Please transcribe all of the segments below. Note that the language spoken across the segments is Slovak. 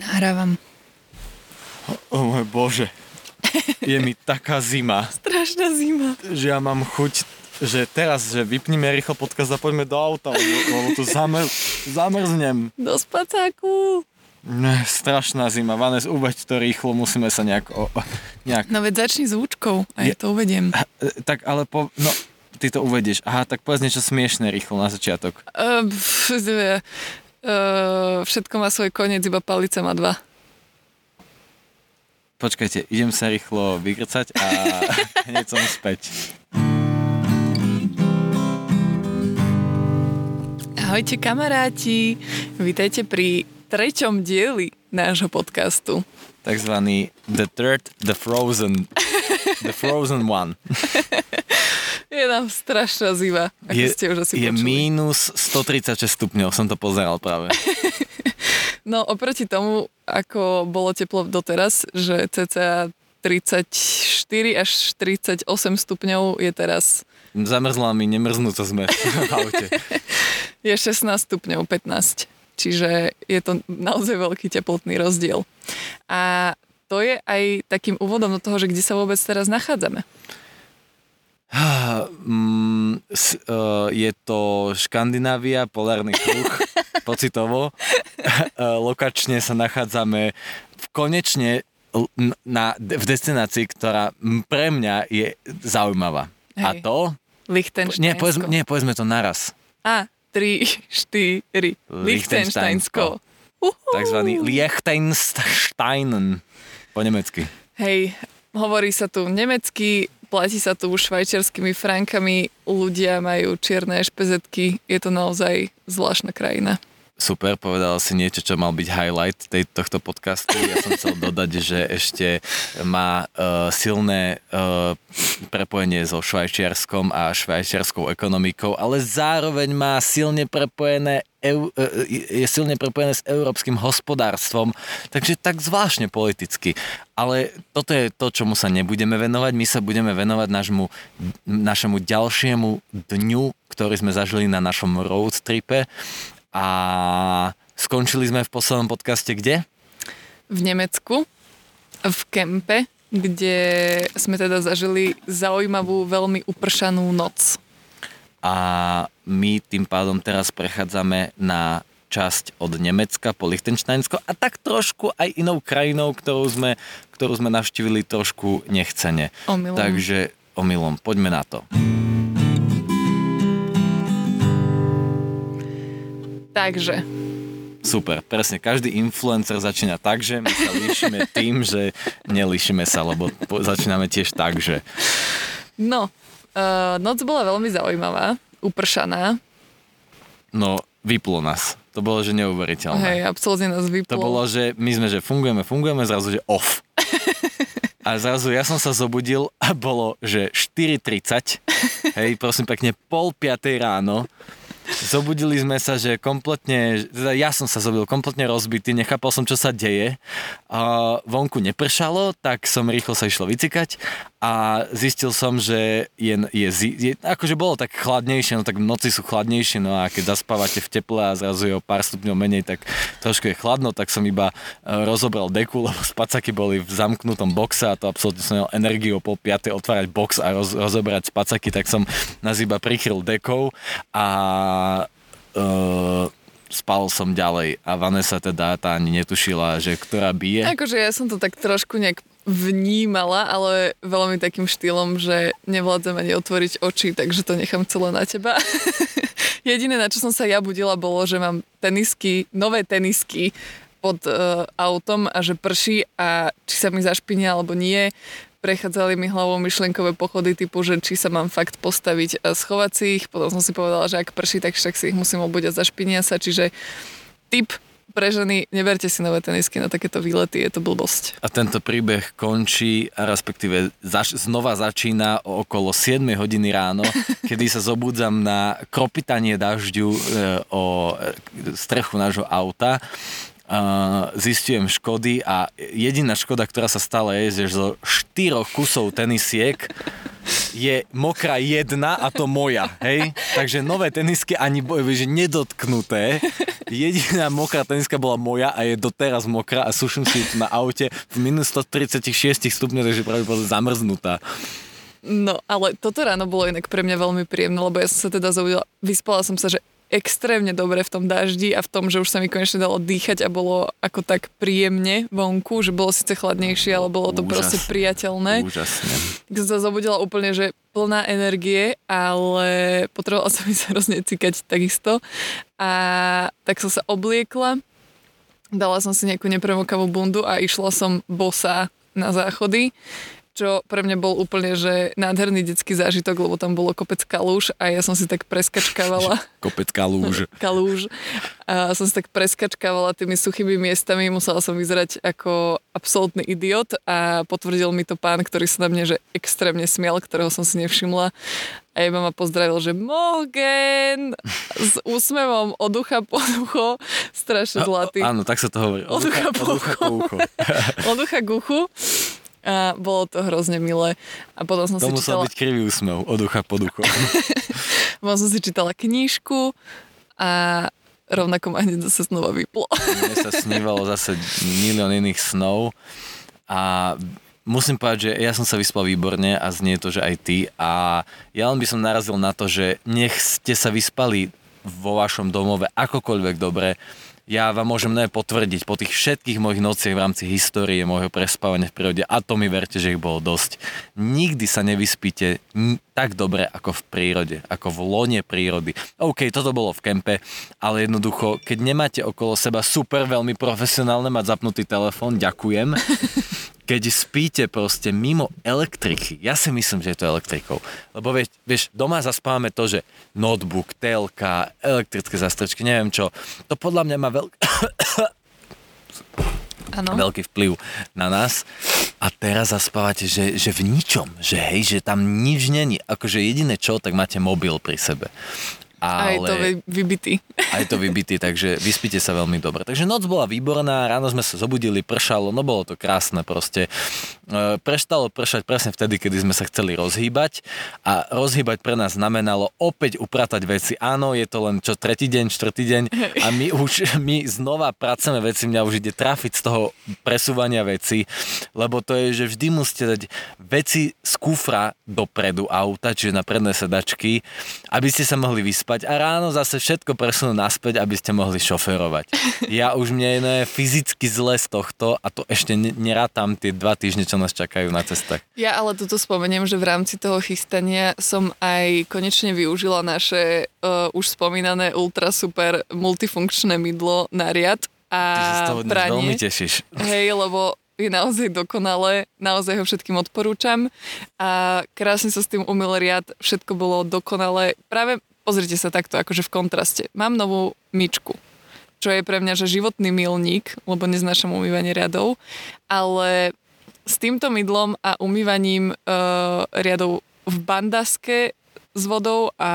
Nahrávam. O, o môj bože. Je mi taká zima, Strašná zima. že ja mám chuť, že teraz, že vypníme rýchlo podcast a poďme do auta, lebo, lebo tu zamr, zamrznem. Do spacáku. Ne, strašná zima. Vanes, uveď to rýchlo, musíme sa nejak... O, nejak No veď začni zvučkou a ja to uvediem. E, tak ale po... No, ty to uvedieš. Aha, tak povedz niečo smiešné rýchlo na začiatok. Uh, uh, všetko má svoj koniec, iba palica má dva. Počkajte, idem sa rýchlo vygrcať a hneď som späť. Ahojte kamaráti, vítajte pri treťom dieli nášho podcastu. Takzvaný The Third, The Frozen. The Frozen One. Je nám strašná zima, ako je, ste už asi je počuli. mínus 136 stupňov, som to pozeral práve. No oproti tomu, ako bolo teplo doteraz, že cca 34 až 38 stupňov je teraz, Zamrzla mi nemrznúco sme v aute. je 16 stupňov, 15. Čiže je to naozaj veľký teplotný rozdiel. A to je aj takým úvodom do toho, že kde sa vôbec teraz nachádzame. Mm, eh, je to Škandinávia, polárny kruh, pocitovo. Eh, Lokačne sa nachádzame v konečne na, v destinácii, ktorá pre mňa je zaujímavá. A Hej. to? Lichtensteinsko. Nie povedzme, nie, povedzme to naraz. A, 3, 4, Lichtensteinsko. Uhu. Takzvaný Liechtensteinen po nemecky. Hej, hovorí sa tu nemecky, platí sa tu švajčiarskými frankami, ľudia majú čierne špezetky, je to naozaj zvláštna krajina. Super, povedal si niečo, čo mal byť highlight tej, tohto podcastu. Ja som chcel dodať, že ešte má uh, silné uh, prepojenie so švajčiarskom a švajčiarskou ekonomikou, ale zároveň má silne prepojené eu, uh, je silne prepojené s európskym hospodárstvom, takže tak zvláštne politicky. Ale toto je to, čomu sa nebudeme venovať. My sa budeme venovať nášmu, našemu ďalšiemu dňu, ktorý sme zažili na našom road tripe a skončili sme v poslednom podcaste kde? V Nemecku, v kempe, kde sme teda zažili zaujímavú, veľmi upršanú noc. A my tým pádom teraz prechádzame na časť od Nemecka po Liechtensteinsko a tak trošku aj inou krajinou, ktorú sme, ktorú sme navštívili trošku nechcene. Omylom. Takže omylom, poďme na to. Takže, Super, presne, každý influencer začína tak, že my sa líšime tým, že nelíšime sa, lebo začíname tiež tak, že no, uh, noc bola veľmi zaujímavá, upršaná. no, vyplo nás. To bolo, že neuveriteľné. Hej, absolútne nás vyplo. To bolo, že my sme, že fungujeme, fungujeme, zrazu, že off. A zrazu ja som sa zobudil a bolo, že 4.30, hej, prosím pekne, pol piatej ráno. Zobudili sme sa, že kompletne, teda ja som sa zobudil kompletne rozbitý, nechápal som, čo sa deje. A vonku nepršalo, tak som rýchlo sa išlo vycikať a zistil som, že je, je, je, akože bolo tak chladnejšie, no tak noci sú chladnejšie, no a keď zaspávate v teple a zrazu je o pár stupňov menej, tak trošku je chladno, tak som iba e, rozobral deku, lebo spacaky boli v zamknutom boxe a to absolútne som mal energiu o pol piatej otvárať box a roz, rozoberať spacaky, tak som nás iba prikryl dekou a e, spal som ďalej a Vanessa teda tá ani netušila, že ktorá bije. Akože ja som to tak trošku nejak vnímala, ale veľmi takým štýlom, že nevládzem ani otvoriť oči, takže to nechám celé na teba. Jediné, na čo som sa ja budila, bolo, že mám tenisky, nové tenisky pod uh, autom a že prší a či sa mi zašpinia alebo nie. Prechádzali mi hlavou myšlienkové pochody typu, že či sa mám fakt postaviť a schovať si ich. Potom som si povedala, že ak prší, tak však si ich musím obuť a zašpinia sa. Čiže tip pre ženy, neberte si nové tenisky na takéto výlety, je to blbosť. A tento príbeh končí, a respektíve zač- znova začína o okolo 7 hodiny ráno, kedy sa zobudzam na kropitanie dažďu e, o e, strechu nášho auta. Zistujem škody a jediná škoda, ktorá sa stala je, že zo štyroch kusov tenisiek je mokrá jedna a to moja, hej? Takže nové tenisky ani že nedotknuté Jediná mokrá teniska bola moja a je doteraz mokrá a suším si na aute v minus 136 stupňov, takže pravdepodobne zamrznutá. No, ale toto ráno bolo inak pre mňa veľmi príjemné, lebo ja som sa teda zobudila, vyspala som sa, že extrémne dobre v tom daždi a v tom, že už sa mi konečne dalo dýchať a bolo ako tak príjemne vonku, že bolo síce chladnejšie, ale bolo to Úžas. proste priateľné. Úžasne. Tak som sa zobudila úplne, že plná energie, ale potrebovala som sa hrozne cikať takisto. A tak som sa obliekla, dala som si nejakú nepremokavú bundu a išla som bosa na záchody čo pre mňa bol úplne, že nádherný detský zážitok, lebo tam bolo kopec kalúž a ja som si tak preskačkávala. kopec kalúž. kalúž. A som si tak preskačkávala tými suchými miestami, musela som vyzerať ako absolútny idiot a potvrdil mi to pán, ktorý sa na mne že extrémne smial, ktorého som si nevšimla. A iba ma pozdravil, že Mogen s úsmevom od ucha po ucho, strašne zlatý. áno, tak sa to hovorí. Od, od ucha po ucho. od ucha k uchu a bolo to hrozne milé. A potom som to si musel čítala... byť krivý úsmev od ducha po duchu. potom som si čítala knížku a rovnako ma hneď zase znova vyplo. Mne sa snívalo zase milión iných snov a musím povedať, že ja som sa vyspal výborne a znie to, že aj ty a ja len by som narazil na to, že nech ste sa vyspali vo vašom domove akokoľvek dobre, ja vám môžem ne potvrdiť po tých všetkých mojich nociach v rámci histórie môjho prespávania v prírode a to mi verte, že ich bolo dosť. Nikdy sa nevyspíte tak dobre ako v prírode, ako v lone prírody. OK, toto bolo v kempe, ale jednoducho, keď nemáte okolo seba super veľmi profesionálne mať zapnutý telefón, ďakujem. keď spíte proste mimo elektriky, ja si myslím, že je to elektrikou. Lebo vieš, vieš doma zaspávame to, že notebook, telka, elektrické zastrečky, neviem čo. To podľa mňa má veľký... Ano. veľký vplyv na nás. A teraz zaspávate, že, že v ničom, že hej, že tam nič není. Akože jediné čo, tak máte mobil pri sebe. Ale... A je to vybitý. A je to vybitý, takže vyspíte sa veľmi dobre. Takže noc bola výborná, ráno sme sa zobudili, pršalo, no bolo to krásne proste. E, prestalo pršať presne vtedy, kedy sme sa chceli rozhýbať a rozhýbať pre nás znamenalo opäť upratať veci. Áno, je to len čo tretí deň, štvrtý deň a my už my znova pracujeme veci, mňa už ide trafiť z toho presúvania veci, lebo to je, že vždy musíte dať veci z kufra dopredu auta, čiže na predné sedačky, aby ste sa mohli vyspať zaspať a ráno zase všetko presunú naspäť, aby ste mohli šoferovať. Ja už mne je fyzicky zle z tohto a to ešte nerátam tie dva týždne, čo nás čakajú na cestách. Ja ale toto spomeniem, že v rámci toho chystania som aj konečne využila naše uh, už spomínané ultra super multifunkčné mydlo na riad a Ty sa pranie. veľmi tešíš. Hej, lebo je naozaj dokonalé, naozaj ho všetkým odporúčam a krásne sa s tým umil riad, všetko bolo dokonalé. Práve pozrite sa takto, akože v kontraste. Mám novú myčku, čo je pre mňa že životný milník, lebo neznášam umývanie riadov, ale s týmto mydlom a umývaním uh, riadov v bandaske s vodou a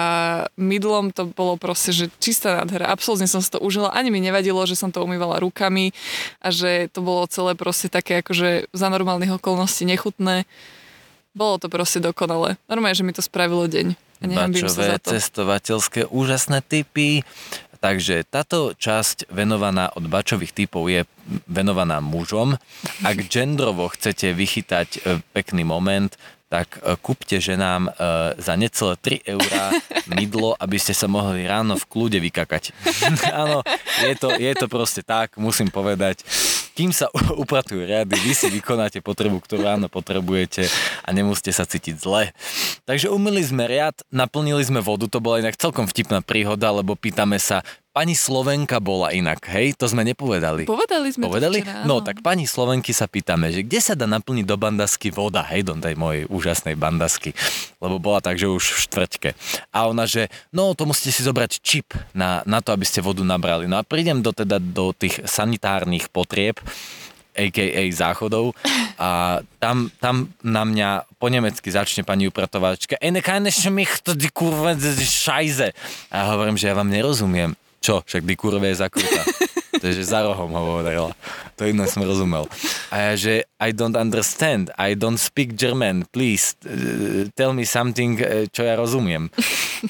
mydlom to bolo proste, že čistá nádhera. Absolútne som si to užila. Ani mi nevadilo, že som to umývala rukami a že to bolo celé proste také akože za normálnych okolností nechutné. Bolo to proste dokonale. Normálne, že mi to spravilo deň. Bačové, cestovateľské, úžasné typy. Takže táto časť venovaná od bačových typov je venovaná mužom. Ak gendrovo chcete vychytať e, pekný moment, tak e, kúpte ženám e, za necelé 3 eurá mydlo, aby ste sa mohli ráno v kľude vykakať. Áno, je to, je to proste tak, musím povedať. Kým sa upratujú riady, vy si vykonáte potrebu, ktorú ráno potrebujete a nemusíte sa cítiť zle. Takže umili sme riad, naplnili sme vodu, to bola inak celkom vtipná príhoda, lebo pýtame sa, Pani Slovenka bola inak, hej? To sme nepovedali. Povedali sme Povedali? to včera, No, tak pani Slovenky sa pýtame, že kde sa dá naplniť do bandasky voda, hej, do tej mojej úžasnej bandasky. Lebo bola tak, že už v štvrťke. A ona, že no, to musíte si zobrať čip na, na to, aby ste vodu nabrali. No a prídem do, teda, do tých sanitárnych potrieb, a.k.a. záchodov a tam, tam na mňa po nemecky začne pani upratovačka Eine keine Schmicht, die kurve, šajze. A hovorím, že ja vám nerozumiem. Čo? Však die kurve je zakrutá. Takže za rohom hovorila. To iné som rozumel. A ja, že I don't understand, I don't speak German, please uh, tell me something, uh, čo ja rozumiem.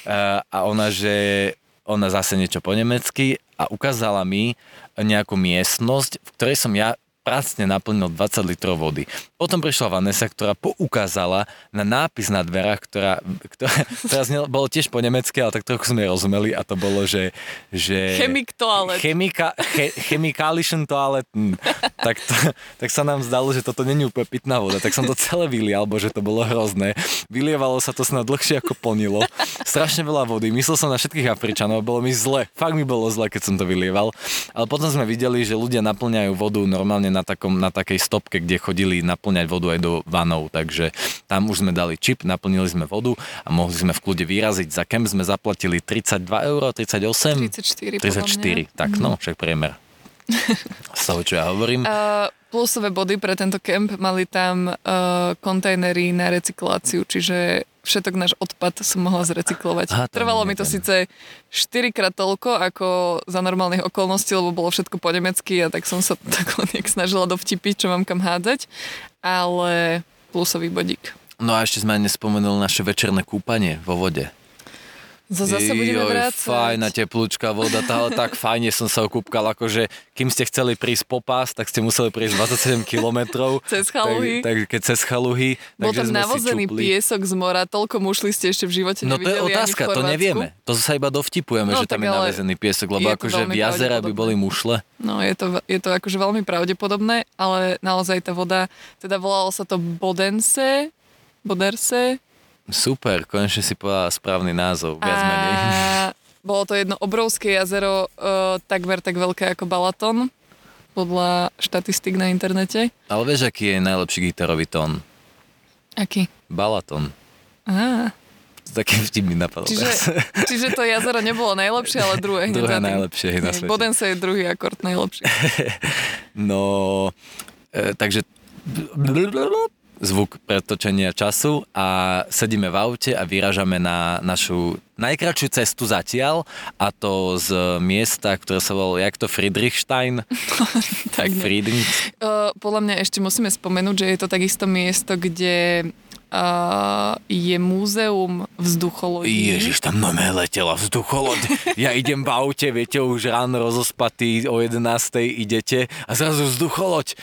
Uh, a ona, že ona zase niečo po nemecky a ukázala mi nejakú miestnosť, v ktorej som ja pracne naplnil 20 litrov vody. Potom prišla Vanessa, ktorá poukázala na nápis na dverách, ktorá, ktorá teraz bolo tiež po nemecky, ale tak trochu sme rozumeli a to bolo, že... že Chemik toalet. Chemika, che, chemikalischen toalet. Hm. Tak, to, tak sa nám zdalo, že toto není úplne pitná voda. Tak som to celé vylial, bo že to bolo hrozné. Vylievalo sa to snad dlhšie ako plnilo. Strašne veľa vody. Myslel som na všetkých Afričanov, bolo mi zle. Fakt mi bolo zle, keď som to vylieval. Ale potom sme videli, že ľudia naplňajú vodu normálne na, takom, na takej stopke, kde chodili naplňať vodu aj do vanov, takže tam už sme dali čip, naplnili sme vodu a mohli sme v kľude vyraziť. Za kemp sme zaplatili 32 eur, 38? 34, 34, tak no, však priemer. Z toho, čo ja hovorím. Uh, plusové body pre tento kemp mali tam uh, kontajnery na recykláciu, čiže všetok náš odpad som mohla zrecyklovať. Aha, Trvalo mi to ten. síce 4 krát toľko ako za normálnych okolností, lebo bolo všetko po nemecky a tak som sa tak nejak snažila dovtipiť, čo mám kam hádzať, ale plusový bodík. No a ešte sme nespomenuli naše večerné kúpanie vo vode. So zase budeme vrácať. Fajná teplúčka voda, tá, tak fajne som sa okúpkal, akože kým ste chceli prísť po pás, tak ste museli prísť 27 kilometrov. cez chaluhy. Tak, tak, keď cez chaluhy. Bol tam navozený piesok z mora, toľko mušli ste ešte v živote No to je otázka, to nevieme. To sa iba dovtipujeme, no, že tam je navezený piesok, lebo akože v jazera by boli mušle. No je to, je to akože veľmi pravdepodobné, ale naozaj tá voda, teda volalo sa to Bodense, Boderse, Super, konečne si povedala správny názov, viac a... menej. Bolo to jedno obrovské jazero, uh, takmer tak veľké ako Balaton, podľa štatistik na internete. Ale vieš, aký je najlepší gitarový tón? Aký? Balaton. Á. Taký vtip mi napadol. Čiže, čiže to jazero nebolo najlepšie, ale druhé. druhé najlepšie na svete. Bodense je druhý akord najlepší. no, e, takže zvuk pretočenia času a sedíme v aute a vyražame na našu najkračšiu cestu zatiaľ a to z miesta, ktoré sa volalo, jak to Friedrichstein? tak Friedrich... Uh, podľa mňa ešte musíme spomenúť, že je to takisto miesto, kde uh, je múzeum vzducholodí. Ježiš, tam no letela vzducholod. Ja idem v aute, viete, už ráno rozospatý, o 11. idete a zrazu vzducholoď.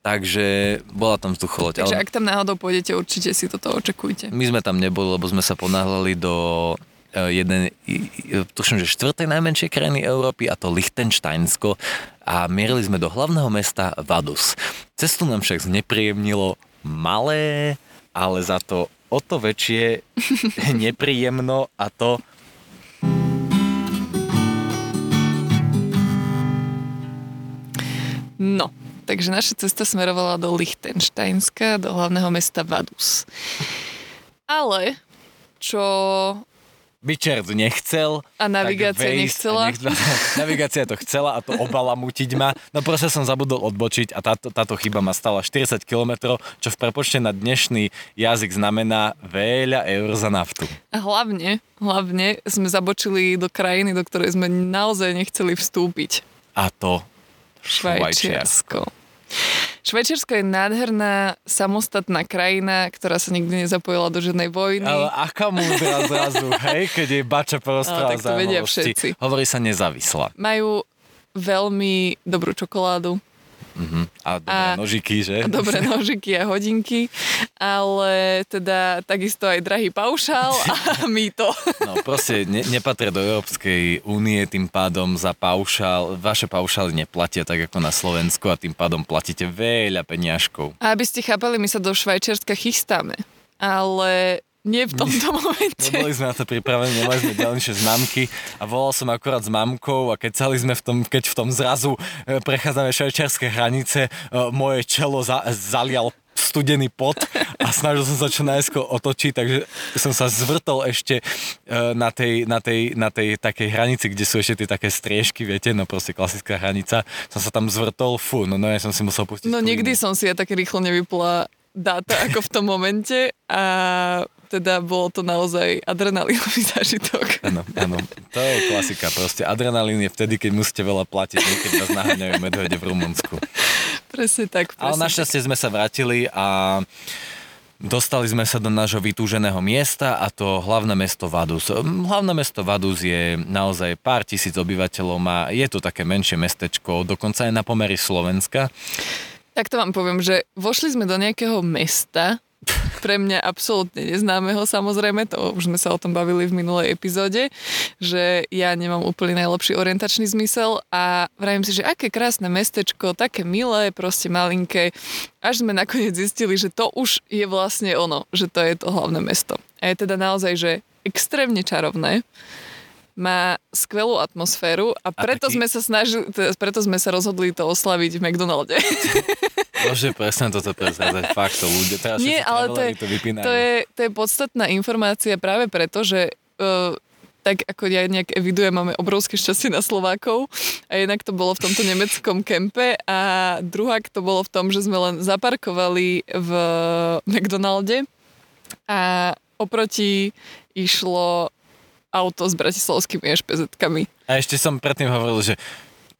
Takže bola tam vzducholoď. Takže ale... ak tam náhodou pôjdete, určite si toto očakujte. My sme tam neboli, lebo sme sa ponáhľali do e, jeden, tuším, že štvrtej najmenšej krajiny Európy a to Lichtensteinsko a mierili sme do hlavného mesta Vadus. Cestu nám však znepríjemnilo malé, ale za to o to väčšie nepríjemno a to No, takže naša cesta smerovala do Lichtensteinska, do hlavného mesta Vadus. Ale čo Bičert nechcel. A navigácia vejsť, nechcela. Nech, navigácia to chcela a to obalamutiť ma. No proste som zabudol odbočiť a táto, táto chyba ma stala 40 km, čo v prepočte na dnešný jazyk znamená veľa eur za naftu. A hlavne, hlavne sme zabočili do krajiny, do ktorej sme naozaj nechceli vstúpiť. A to Švajčiarsko. Švajčiarsko je nádherná samostatná krajina, ktorá sa nikdy nezapojila do žiadnej vojny. Ale aká múdra zrazu, hej, keď je bača porozpráva tak to vedia všetci. Hovorí sa nezávislá. Majú veľmi dobrú čokoládu. Uh-huh. A dobré a, nožiky, že? A dobré nožiky a hodinky, ale teda takisto aj drahý paušál a my to. No proste ne, nepatria do Európskej únie, tým pádom za paušál, vaše paušály neplatia tak ako na Slovensku a tým pádom platíte veľa peniažkov. A aby ste chápali, my sa do Švajčiarska chystáme, ale nie v tomto momente. Neboli sme na to pripravení, nemali sme ďalšie známky a volal som akurát s mamkou a keď celý sme v tom, keď v tom zrazu e, prechádzame švajčiarske hranice, e, moje čelo za, zalial studený pot a snažil som sa čo najskôr otočiť, takže som sa zvrtol ešte e, na tej, na, tej, na tej takej hranici, kde sú ešte tie také striežky, viete, no proste klasická hranica. Som sa tam zvrtol, fú, no, no ja som si musel pustiť. No nikdy som si ja také rýchlo nevypla dáta ako v tom momente a teda bolo to naozaj adrenalinový zážitok. Áno, áno. To je klasika. Proste adrenalín je vtedy, keď musíte veľa platiť, keď vás naháňajú medvede v Rumunsku. Presne tak. Presne Ale našťastie sme sa vrátili a Dostali sme sa do nášho vytúženého miesta a to hlavné mesto Vaduz. Hlavné mesto Vaduz je naozaj pár tisíc obyvateľov, má, je to také menšie mestečko, dokonca aj na pomery Slovenska. Tak to vám poviem, že vošli sme do nejakého mesta, pre mňa absolútne neznámeho samozrejme, to už sme sa o tom bavili v minulej epizóde, že ja nemám úplne najlepší orientačný zmysel a vravím si, že aké krásne mestečko, také milé, proste malinké, až sme nakoniec zistili, že to už je vlastne ono, že to je to hlavné mesto. A je teda naozaj, že extrémne čarovné má skvelú atmosféru a preto, a taký... sme sa snažili, preto sme sa rozhodli to oslaviť v McDonalde. Môže presne toto prezradzať, fakt to ľudia. Teraz Nie, ale to je, to, to, je, to je podstatná informácia práve preto, že uh, tak ako ja nejak evidujem, máme obrovské šťastie na Slovákov a jednak to bolo v tomto nemeckom kempe a druhá to bolo v tom, že sme len zaparkovali v McDonalde a oproti išlo auto s bratislavskými ešpezetkami. A ešte som predtým hovoril, že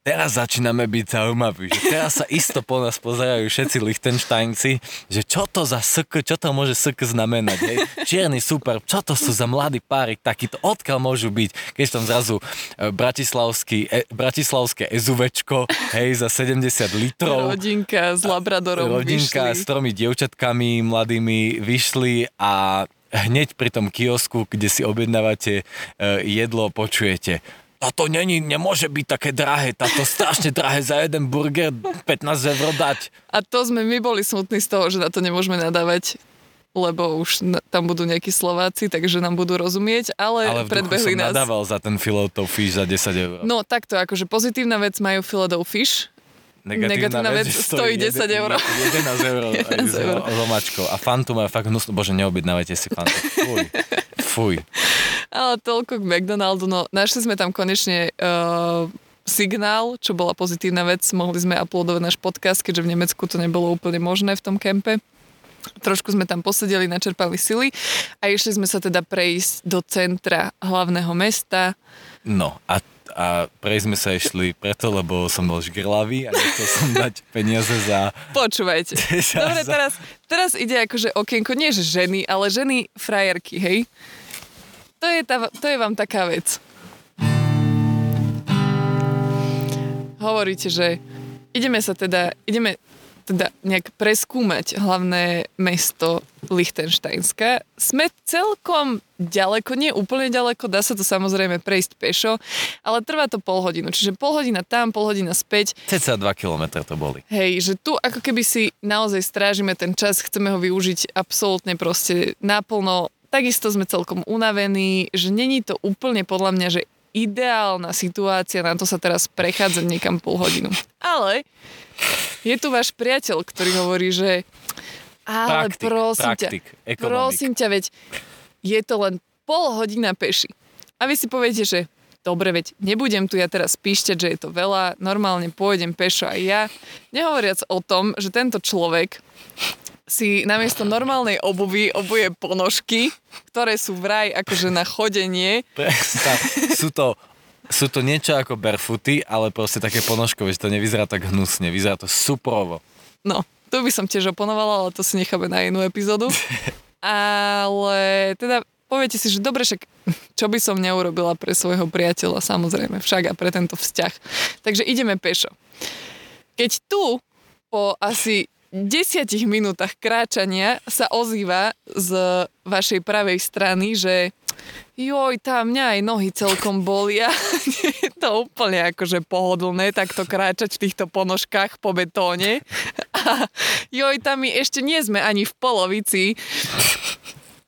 teraz začíname byť zaujímaví, že teraz sa isto po nás pozerajú všetci Lichtensteinci, že čo to za SK, čo to môže SK znamenať, hej? Čierny super, čo to sú za mladí páry, takýto, odkiaľ môžu byť, keď tam zrazu e, bratislavský, e, bratislavské SUVčko, hej, za 70 litrov. Rodinka s Labradorom Rodinka vyšli. s tromi dievčatkami mladými vyšli a hneď pri tom kiosku, kde si objednávate e, jedlo, počujete toto není, nemôže byť také drahé, táto strašne drahé za jeden burger 15 eur dať. A to sme my boli smutní z toho, že na to nemôžeme nadávať lebo už tam budú nejakí Slováci, takže nám budú rozumieť, ale, ale v predbehli som nás. nadával za ten filetov fish za 10 eur. No takto, akože pozitívna vec majú filetov fish, Negatívna, Negatívna vec, vec stojí 10 eur. 11 eur, 11 eur. s omačkou. A Fantu má fakt hnusno. Bože, neobjednávajte si Fantu. Fuj. Fuj. Ale toľko k McDonaldu. No, našli sme tam konečne uh, signál, čo bola pozitívna vec. Mohli sme uploadovať náš podcast, keďže v Nemecku to nebolo úplne možné v tom kempe. Trošku sme tam posedeli, načerpali sily a išli sme sa teda prejsť do centra hlavného mesta. No a a prej sme sa išli preto, lebo som bol žgrlavý a nechcel som dať peniaze za... Počúvajte. Dobre, teraz, teraz ide akože okienko, nie že ženy, ale ženy frajerky, hej? To je, tá, to je vám taká vec. Hovoríte, že ideme sa teda, ideme teda nejak preskúmať hlavné mesto Lichtensteinska. Sme celkom ďaleko, nie úplne ďaleko, dá sa to samozrejme prejsť pešo, ale trvá to pol hodinu, čiže pol hodina tam, pol hodina späť. Ceca 2 km to boli. Hej, že tu ako keby si naozaj strážime ten čas, chceme ho využiť absolútne proste naplno. Takisto sme celkom unavení, že není to úplne podľa mňa, že ideálna situácia na to sa teraz prechádzať niekam pol hodinu. Ale je tu váš priateľ, ktorý hovorí, že ale praktik, prosím praktik, ťa, ekonomik. prosím ťa, veď je to len pol hodina peši. A vy si poviete, že dobre, veď nebudem tu ja teraz píšťať, že je to veľa, normálne pôjdem pešo aj ja. Nehovoriac o tom, že tento človek si namiesto normálnej obuvy obuje ponožky, ktoré sú vraj akože na chodenie. Sú to sú to niečo ako barefooty, ale proste také ponožkové, že to nevyzerá tak hnusne, vyzerá to suprovo. No, to by som tiež oponovala, ale to si necháme na inú epizódu. ale teda poviete si, že dobre, však čo by som neurobila pre svojho priateľa, samozrejme, však a pre tento vzťah. Takže ideme pešo. Keď tu po asi desiatich minútach kráčania sa ozýva z vašej pravej strany, že joj, tam mňa aj nohy celkom bolia. je to úplne akože pohodlné takto kráčať v týchto ponožkách po betóne. A joj, tam my ešte nie sme ani v polovici.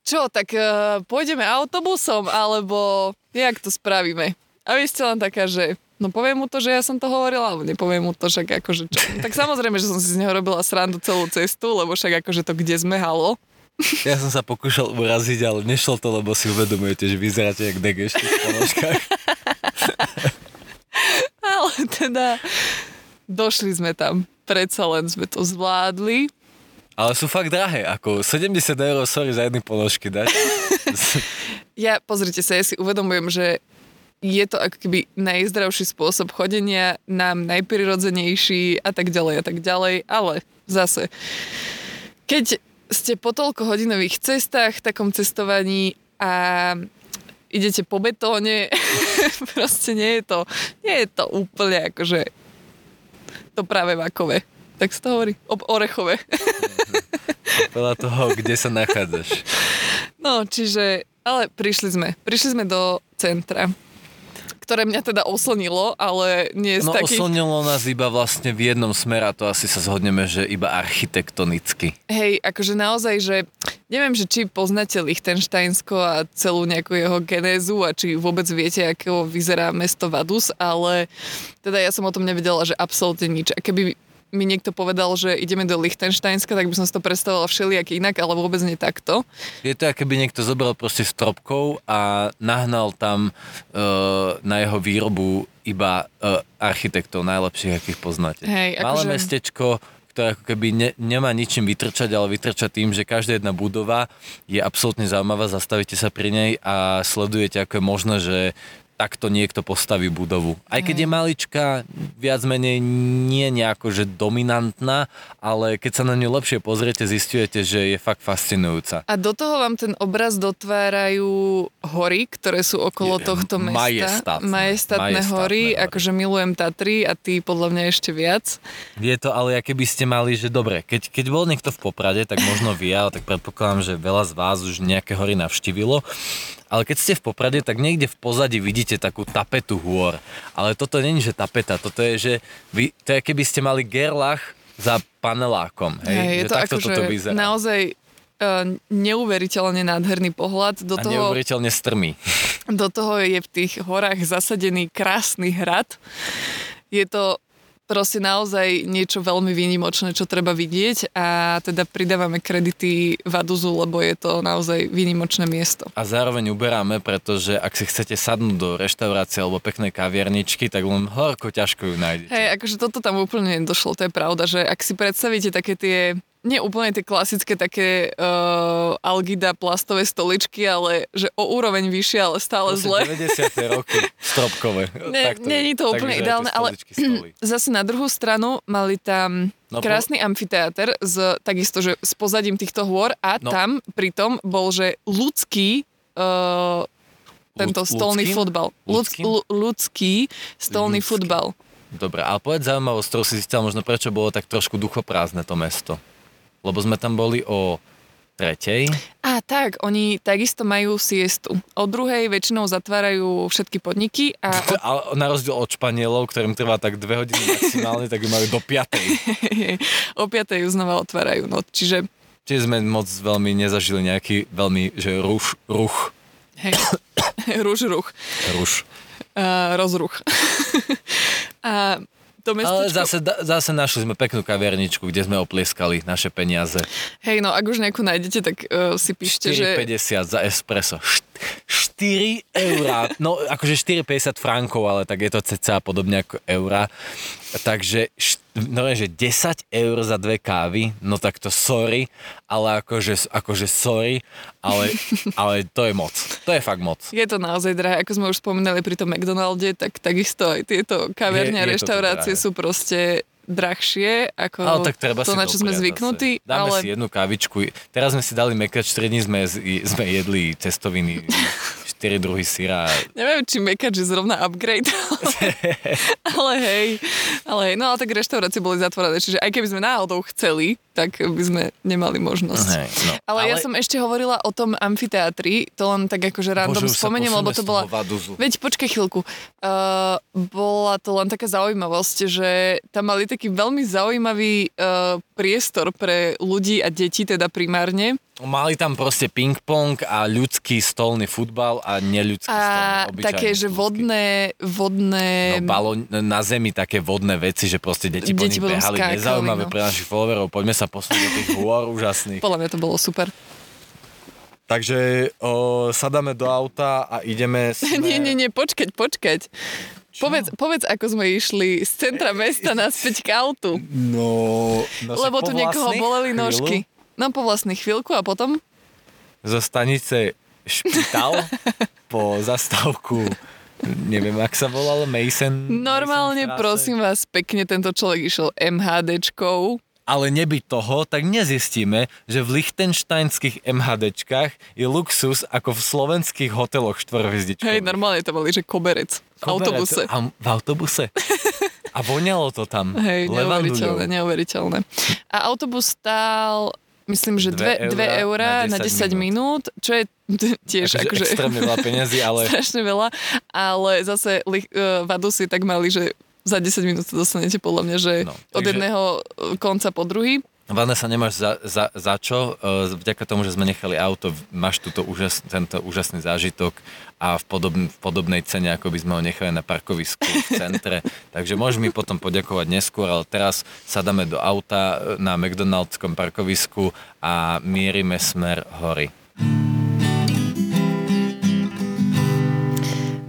Čo, tak uh, pôjdeme autobusom, alebo jak to spravíme? A vy ste len taká, že no poviem mu to, že ja som to hovorila, alebo nepoviem mu to, však akože čo. Tak samozrejme, že som si z neho robila srandu celú cestu, lebo však akože to kde sme, halo. Ja som sa pokúšal uraziť, ale nešlo to, lebo si uvedomujete, že vyzeráte jak degešti v ponožkách. ale teda došli sme tam. Predsa len sme to zvládli. Ale sú fakt drahé, ako 70 eur, sorry, za jedny ponožky dať. ja, pozrite sa, ja si uvedomujem, že je to ako keby najzdravší spôsob chodenia, nám najprirodzenejší a tak ďalej a tak ďalej, ale zase, keď ste po toľko hodinových cestách, takom cestovaní a idete po betóne, proste nie je to, nie je to úplne akože to práve vakové. Tak sa to hovorí, o- orechové. Podľa toho, kde sa nachádzaš. No, čiže, ale prišli sme. Prišli sme do centra, ktoré mňa teda oslnilo, ale nie z No takých... oslnilo nás iba vlastne v jednom smere a to asi sa zhodneme, že iba architektonicky. Hej, akože naozaj, že neviem, že či poznáte Lichtensteinsko a celú nejakú jeho genézu a či vôbec viete, ako vyzerá mesto Vadus, ale teda ja som o tom nevedela, že absolútne nič. A keby mi niekto povedal, že ideme do Lichtensteinska, tak by som si to predstavovala všelijak inak, ale vôbec nie takto. Je to, ako by niekto zobral proste stropkov a nahnal tam uh, na jeho výrobu iba uh, architektov najlepších, akých poznáte. Hej, Malé akože- mestečko, ktoré ako keby ne, nemá ničím vytrčať, ale vytrča tým, že každá jedna budova je absolútne zaujímavá, zastavíte sa pri nej a sledujete, ako je možné, že takto niekto postaví budovu. Aj keď je malička, viac menej nie nejako, že dominantná, ale keď sa na ňu lepšie pozriete, zistujete, že je fakt fascinujúca. A do toho vám ten obraz dotvárajú hory, ktoré sú okolo Je- tohto mesta. majestátne. Majestátne Majestátne hory, hory. akože milujem Tatry a ty podľa mňa ešte viac. Je to ale, aké by ste mali, že dobre, keď, keď bol niekto v Poprade, tak možno vie, ale tak predpokladám, že veľa z vás už nejaké hory navštívilo. Ale keď ste v Poprade, tak niekde v pozadí vidíte takú tapetu hôr. Ale toto není, že tapeta, toto je, že vy, to je, keby ste mali gerlach za panelákom. Hej, Hej, je že to takto akože toto vyzerá. naozaj uh, neuveriteľne nádherný pohľad. Do a toho, neuveriteľne strmý. do toho je v tých horách zasadený krásny hrad. Je to proste naozaj niečo veľmi výnimočné, čo treba vidieť a teda pridávame kredity Vaduzu, lebo je to naozaj výnimočné miesto. A zároveň uberáme, pretože ak si chcete sadnúť do reštaurácie alebo peknej kaviarničky, tak len horko ťažko ju nájdete. Hej, akože toto tam úplne nedošlo, to je pravda, že ak si predstavíte také tie nie úplne tie klasické také uh, algida plastové stoličky, ale že o úroveň vyššie, ale stále Proste zle. 90. roky stropkové. Takto nie je to úplne ideálne, ale zase na druhú stranu mali tam No, po- krásny amfiteáter s takisto, že s pozadím týchto hôr a No. tam pritom bol, že ľudský uh, tento Ľud- stolný ľudským? futbal. Ľudský, Ľudským? ľudský stolný Ľudský. futbal. Dobre, ale povedz zaujímavosť, ktorú si zistil možno prečo bolo tak trošku duchoprázdne to mesto. Lebo sme tam boli o tretej. A tak, oni takisto majú siestu. O druhej väčšinou zatvárajú všetky podniky a o, A na rozdiel od Španielov, ktorým trvá tak dve hodiny maximálne, tak ju majú do piatej. o piatej ju znova otvárajú. No, čiže Čiže sme moc veľmi nezažili nejaký veľmi, že ruch, ruch, hej, ruž ruch, ruš. a rozruch. a to Ale mestečko... zase, da- zase našli sme peknú kaviarničku, kde sme oplieskali naše peniaze. Hej, no ak už nejakú nájdete, tak uh, si píšte, že... 4,50 za espresso. Št- 4 eurá. No, akože 4,50 frankov, ale tak je to cca podobne ako eurá. Takže, no že 10 eur za dve kávy, no tak to sorry, ale akože, akože sorry, ale, ale to je moc. To je fakt moc. Je to naozaj drahé, ako sme už spomínali pri tom McDonalde, tak takisto aj tieto kaviarne a reštaurácie sú proste drahšie ako Ale tak treba to, na čo sme zvyknutí. zase. Dáme ale si jednu kavičku. Teraz sme si dali mekač, 4 dní sme, sme jedli cestoviny, 4 druhy syra. neviem, či mekač je zrovna upgrade, ale hej, ale hej, no ale tak reštaurácie boli zatvorené, čiže aj keby sme náhodou chceli, tak by sme nemali možnosť. Hej, no. Ale, ja som ešte hovorila o tom amfiteátri, to len tak akože random Bože, spomeniem, lebo to bola... Vaduzu. Veď počkaj chvíľku. Uh, bola to len taká zaujímavosť, že tam mali taký veľmi zaujímavý uh, priestor pre ľudí a deti, teda primárne. Mali tam proste ping-pong a ľudský stolný futbal a neľudský A stolný, také, že vodné, vodné... No, balón, na zemi také vodné veci, že proste deti, po Deti nich potom behali. skákali, Nezaujímavé no. pre našich followerov. Poďme sa posunúť do tých hôr úžasných. Podľa mňa to bolo super. Takže o, sadáme do auta a ideme... Sme... nie, nie, nie, počkať, počkať. Povedz, povedz, ako sme išli z centra mesta naspäť k autu. No, no Lebo tu niekoho boleli chvíľu nožky. No po vlastných chvíľku a potom? Zo stanice Špital po zastávku neviem, ak sa volal Mason. Normálne, Mason prosím vás, pekne tento človek išiel MHDčkou ale nebyť toho, tak nezistíme, že v lichtenštajnských MHDčkách je luxus ako v slovenských hoteloch štvorhviezdičkových. Hej, normálne to boli, že koberec v autobuse. A, v autobuse? A voňalo to tam. Hej, neuveriteľné, neuveriteľné. A autobus stál myslím, že 2 eurá na 10, na 10 minút. minút, čo je tiež akože, akože extrémne veľa peniazy, ale... strašne veľa, ale zase uh, Vadusy tak mali, že za 10 minút sa dostanete podľa mňa, že no, takže... od jedného konca po druhý. Vanessa, nemáš za, za, za čo. E, vďaka tomu, že sme nechali auto, máš túto úžas, tento úžasný zážitok a v, podob, v podobnej cene, ako by sme ho nechali na parkovisku v centre. Takže môžeš mi potom poďakovať neskôr, ale teraz sadáme do auta e, na McDonaldskom parkovisku a mierime smer hory.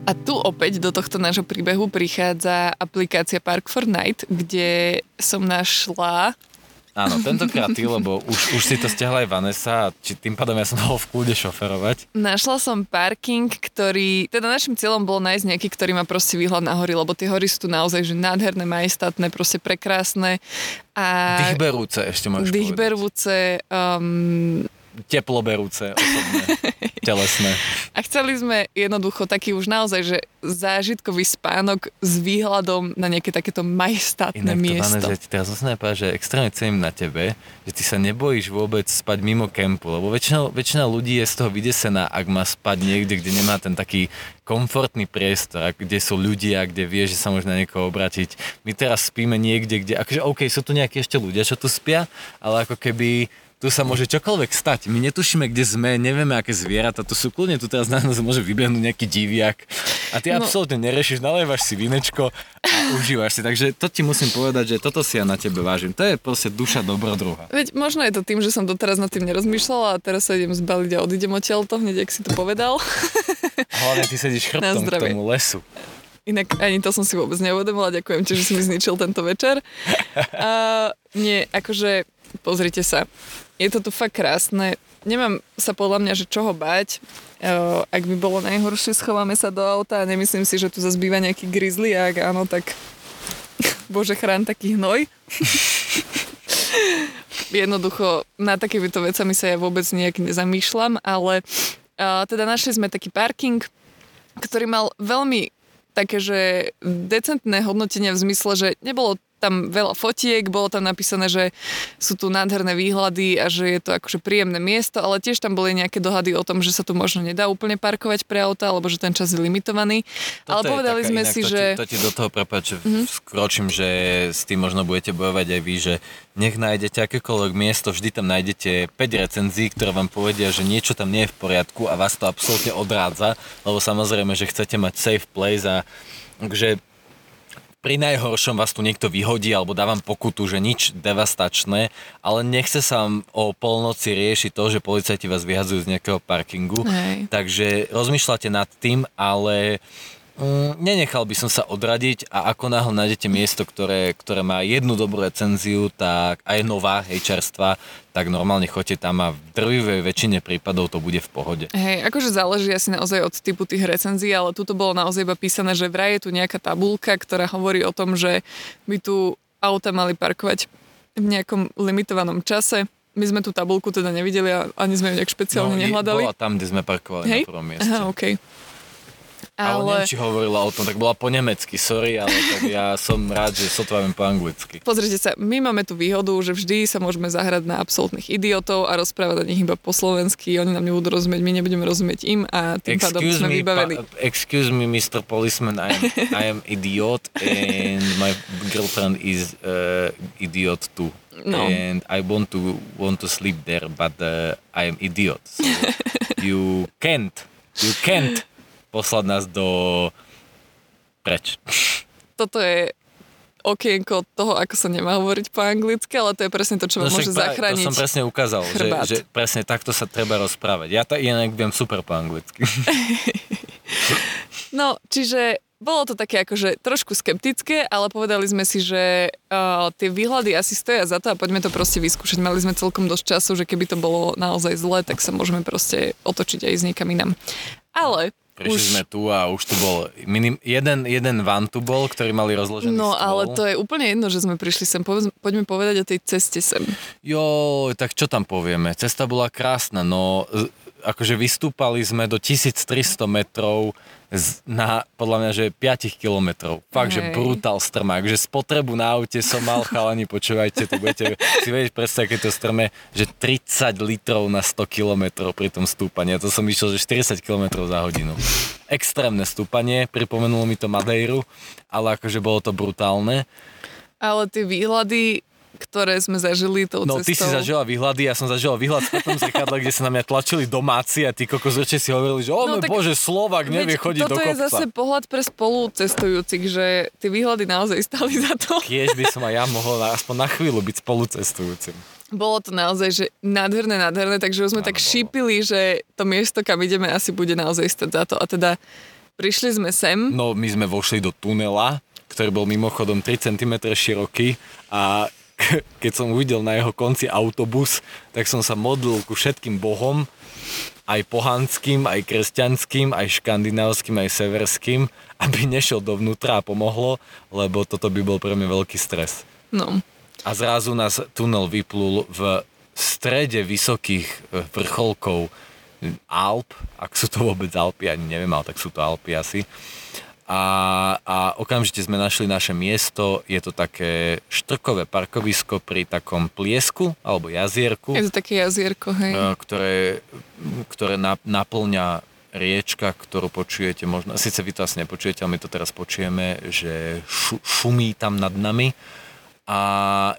A tu opäť do tohto nášho príbehu prichádza aplikácia Park for Night, kde som našla Áno, tentokrát ty, lebo už, už si to stiahla aj Vanessa a či tým pádom ja som mohol v kľude šoferovať. Našla som parking, ktorý, teda našim cieľom bolo nájsť nejaký, ktorý má proste výhľad na hory, lebo tie hory sú tu naozaj že nádherné, majestátne, proste prekrásne. A dýchberúce ešte môžeš Dýchberúce, um, teploberúce osobné, telesné. A chceli sme jednoducho taký už naozaj, že zážitkový spánok s výhľadom na nejaké takéto majestátne Inak miesto. Inak to, teraz zase že extrémne cením na tebe, že ty sa nebojíš vôbec spať mimo kempu, lebo väčšina, väčšina ľudí je z toho vydesená, ak má spať niekde, kde nemá ten taký komfortný priestor, kde sú ľudia, kde vie, že sa môže na niekoho obratiť. My teraz spíme niekde, kde, akože OK, sú tu nejakí ešte ľudia, čo tu spia, ale ako keby tu sa môže čokoľvek stať. My netušíme, kde sme, nevieme, aké zvieratá tu sú. Kľudne tu teraz na nás môže vybehnúť nejaký diviak. A ty no. absolútne nerešiš, nalievaš si vinečko a užívaš si. Takže to ti musím povedať, že toto si ja na tebe vážim. To je proste duša dobrodruha. Veď možno je to tým, že som doteraz nad tým nerozmýšľala a teraz sa idem zbaliť a odídem odtiaľ to hneď, ak si to povedal. A hlavne ty sedíš chrbtom k tomu lesu. Inak ani to som si vôbec neuvedomila. Ďakujem ti, že si mi zničil tento večer. Uh, nie, akože pozrite sa je to tu fakt krásne. Nemám sa podľa mňa, že čoho bať. Ak by bolo najhoršie, schováme sa do auta a nemyslím si, že tu zase nejaký grizzly ak áno, tak bože chrán taký hnoj. Jednoducho na takéto vecami sa ja vôbec nejak nezamýšľam, ale teda našli sme taký parking, ktorý mal veľmi také, že decentné hodnotenia v zmysle, že nebolo tam veľa fotiek, bolo tam napísané, že sú tu nádherné výhľady a že je to akože príjemné miesto, ale tiež tam boli nejaké dohady o tom, že sa tu možno nedá úplne parkovať pre auta, alebo že ten čas je limitovaný. Toto ale povedali sme inak, si, to že... Ti, to ti do toho prepáč, mm-hmm. skročím, že s tým možno budete bojovať aj vy, že nech nájdete akékoľvek miesto, vždy tam nájdete 5 recenzií, ktoré vám povedia, že niečo tam nie je v poriadku a vás to absolútne odrádza, lebo samozrejme, že chcete mať safe place a že pri najhoršom vás tu niekto vyhodí alebo dávam pokutu, že nič devastačné, ale nechce sa vám o polnoci riešiť to, že policajti vás vyhadzujú z nejakého parkingu. Hej. Takže rozmýšľate nad tým, ale Mm, nenechal by som sa odradiť a ako náhle nájdete miesto, ktoré, ktoré má jednu dobrú recenziu, tak aj nová, hej, čerstva, tak normálne choďte tam a v drvivej väčšine prípadov to bude v pohode. Hej, akože záleží asi naozaj od typu tých recenzií, ale tuto bolo naozaj iba písané, že vraj je tu nejaká tabulka, ktorá hovorí o tom, že by tu auta mali parkovať v nejakom limitovanom čase. My sme tú tabulku teda nevideli a ani sme ju nejak špeciálne no, nehľadali. Bola tam, kde sme parkovali Hej? na prvom mieste. Aha, okay. Ale... ale neviem, či hovorila o tom, tak bola po nemecky, sorry, ale tak ja som rád, že sotva po anglicky. Pozrite sa, my máme tú výhodu, že vždy sa môžeme zahrať na absolútnych idiotov a rozprávať o nich iba po slovensky, oni nám nebudú rozumieť, my nebudeme rozumieť im a tým excuse pádom sme me, vybavení. Pa, excuse me, Mr. Policeman, I am, I am idiot and my girlfriend is uh, idiot too. No. And I want to want to sleep there, but uh, I am idiot. So you can't, you can't poslať nás do preč. Toto je okienko toho, ako sa nemá hovoriť po anglicky, ale to je presne to, čo no, môže pra, zachrániť. To som presne ukázal, že, že presne takto sa treba rozprávať. Ja to inak viem super po anglicky. no, čiže bolo to také akože trošku skeptické, ale povedali sme si, že uh, tie výhľady asi stoja za to a poďme to proste vyskúšať. Mali sme celkom dosť času, že keby to bolo naozaj zle, tak sa môžeme proste otočiť aj s niekam inám. Ale Prišli Už- sme tu a už tu bol minim, jeden, jeden van tu bol, ktorý mali rozložený No, stôl. ale to je úplne jedno, že sme prišli sem. Povedz, poďme povedať o tej ceste sem. Jo, tak čo tam povieme? Cesta bola krásna, no akože vystúpali sme do 1300 metrov z, na, podľa mňa, že 5 kilometrov. Fakt, že Hej. brutál strmák, že spotrebu na aute som mal, chalani, počúvajte, to budete si vedieť predstaviť, keď to strme, že 30 litrov na 100 kilometrov pri tom stúpaní. A to som išiel, že 40 kilometrov za hodinu. Extrémne stúpanie, pripomenulo mi to Madeiru, ale akože bolo to brutálne. Ale tie výhľady, ktoré sme zažili tou No, cestou... ty si zažila výhľady, ja som zažila výhľad v tom zrkadle, kde sa na mňa tlačili domáci a ty kokos si hovorili, že o No, no, tak- bože, Slovak nevie chodiť do toto je kopca. zase pohľad pre spolucestujúcich, že tie výhľady naozaj stali za to. Kiež by som aj ja mohol na- aspoň na chvíľu byť spolucestujúcim. Bolo to naozaj, že nádherné, nádherné, takže už sme Áno, tak bolo. šípili, že to miesto, kam ideme, asi bude naozaj stať za to. A teda prišli sme sem. No, my sme vošli do tunela, ktorý bol mimochodom 3 cm široký a keď som uvidel na jeho konci autobus, tak som sa modlil ku všetkým bohom, aj pohanským, aj kresťanským, aj škandinávským, aj severským, aby nešiel dovnútra a pomohlo, lebo toto by bol pre mňa veľký stres. No, A zrazu nás tunel vyplul v strede vysokých eh, vrcholkov Alp, ak sú to vôbec Alpy, ani neviem, ale tak sú to Alpy asi. A, a okamžite sme našli naše miesto, je to také štrkové parkovisko pri takom pliesku alebo jazierku, je to také jazierko, hej. eh, ktoré, ktoré na, naplňa riečka, ktorú počujete možno, síce vy to asi nepočujete, ale my to teraz počujeme, že šu, šumí tam nad nami a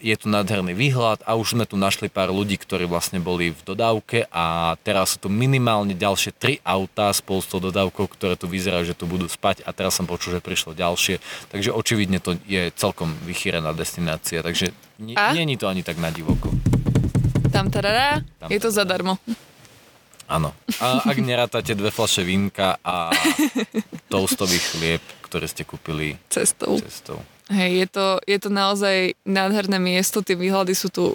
je tu nádherný výhľad a už sme tu našli pár ľudí, ktorí vlastne boli v dodávke a teraz sú tu minimálne ďalšie tri autá spolu s tou dodávkou, ktoré tu vyzerajú, že tu budú spať a teraz som počul, že prišlo ďalšie, takže očividne to je celkom vychýrená destinácia, takže nie, A? nie je to ani tak na divoko. Tam tarará, Tam je to tarará. zadarmo. Áno. A ak nerátate dve fľaše vínka a toastový chlieb, ktoré ste kúpili Cestou. cestou. Hej, je to, je to naozaj nádherné miesto, tie výhľady sú tu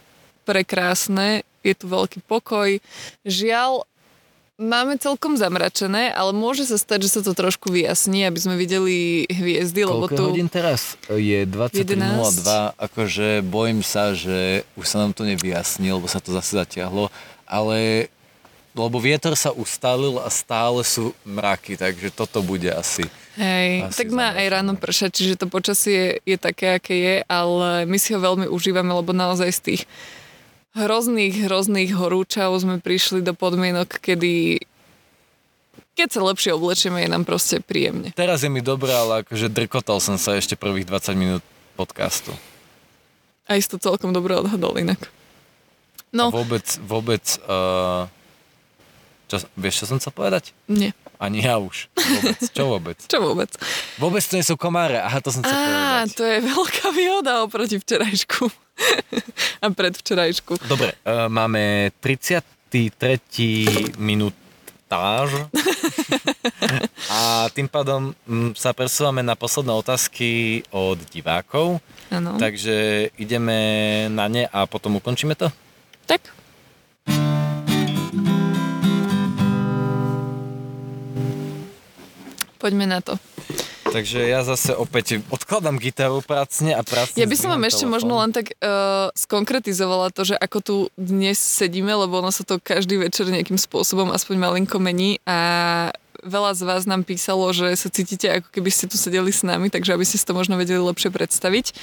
prekrásne, je tu veľký pokoj. Žiaľ, máme celkom zamračené, ale môže sa stať, že sa to trošku vyjasní, aby sme videli hviezdy, lebo tu... teraz? Je 23:02, akože bojím sa, že už sa nám to nevyjasní, lebo sa to zase zatiahlo, ale lebo vietor sa ustalil a stále sú mraky, takže toto bude asi. Hej, Asi tak má aj ráno pršať, čiže to počasie je také, aké je, ale my si ho veľmi užívame, lebo naozaj z tých hrozných, hrozných horúčav sme prišli do podmienok, kedy keď sa lepšie oblečieme, je nám proste príjemne. Teraz je mi dobré, ale akože drkotal som sa ešte prvých 20 minút podcastu. Aj si to celkom dobre odhadol inak. No. No, A vôbec, vôbec, uh, čo, vieš, čo som chcel povedať? nie. Ani ja už. Vôbec. Čo vôbec? Čo vôbec? Vôbec to nie sú komáre. Aha, to som chcel Á, povedať. to je veľká výhoda oproti včerajšku. A predvčerajšku. Dobre, uh, máme 33. minutáž. A tým pádom mm, sa presúvame na posledné otázky od divákov. Áno. Takže ideme na ne a potom ukončíme to? tak. Poďme na to. Takže ja zase opäť odkladám gitaru pracne a pracne Ja by som vám ešte telefón. možno len tak uh, skonkretizovala to, že ako tu dnes sedíme, lebo ono sa to každý večer nejakým spôsobom aspoň malinko mení a veľa z vás nám písalo, že sa cítite ako keby ste tu sedeli s nami, takže aby ste si to možno vedeli lepšie predstaviť.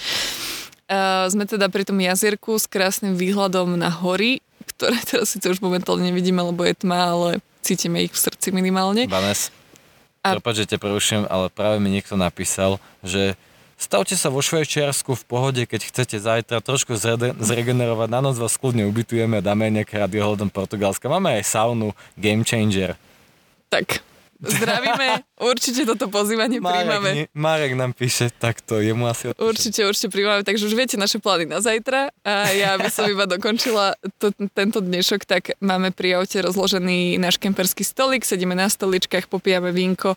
Uh, sme teda pri tom jazierku s krásnym výhľadom na hory, ktoré teraz síce už momentálne nevidíme, lebo je tma, ale cítime ich v srdci minimálne. Vanes, A- prepáč, že ťa prerušujem, ale práve mi niekto napísal, že stavte sa vo Švajčiarsku v pohode, keď chcete zajtra trošku zrede- zregenerovať, na noc vás kľudne ubytujeme a dáme nejaké radiohľadom Portugalska. Máme aj saunu Game Changer. Tak, zdravíme, určite toto pozývanie príjmame. nie- Marek nám píše takto, jemu asi odpíšem. Určite, určite príjmame, takže už viete naše plány na zajtra a ja by som iba dokončila to, tento dnešok, tak máme pri aute rozložený náš kemperský stolik, sedíme na stoličkách, popijame vínko